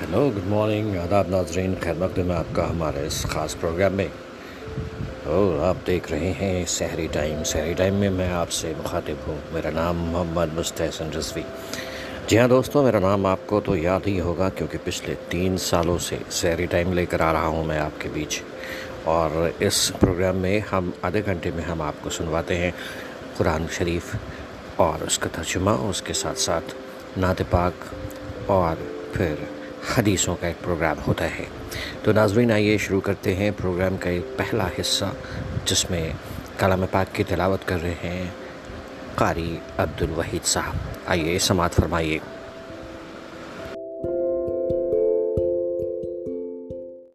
Hello good morning آداب ناظرین خیر مقدم ہے آپ کا ہمارے اس خاص پروگرام میں۔ اور آپ دیکھ رہے ہیں سحری ٹائم۔ سحری ٹائم میں میں آپ سے مخاطب ہوں۔ میرا نام محمد مستحسن رضوی۔ جی ہاں دوستوں میرا نام آپ کو تو یاد ہی ہوگا کیونکہ پچھلے تین سالوں سے سحری ٹائم لے کر آ رہا ہوں میں آپ کے بیچ۔ اور اس پروگرام میں ہم آدھے گھنٹے میں ہم آپ کو سنواتے ہیں قرآن شریف اور اس کا ترجمہ، اس کے ساتھ ساتھ نعت پاک اور پھر حدیثوں کا ایک پروگرام ہوتا ہے۔ تو ناظرین، آئیے شروع کرتے ہیں پروگرام کا ایک پہلا حصہ، جس میں کلام پاک کی تلاوت کر رہے ہیں قاری عبد الوحید صاحب۔ آئیے سماعت فرمائیے۔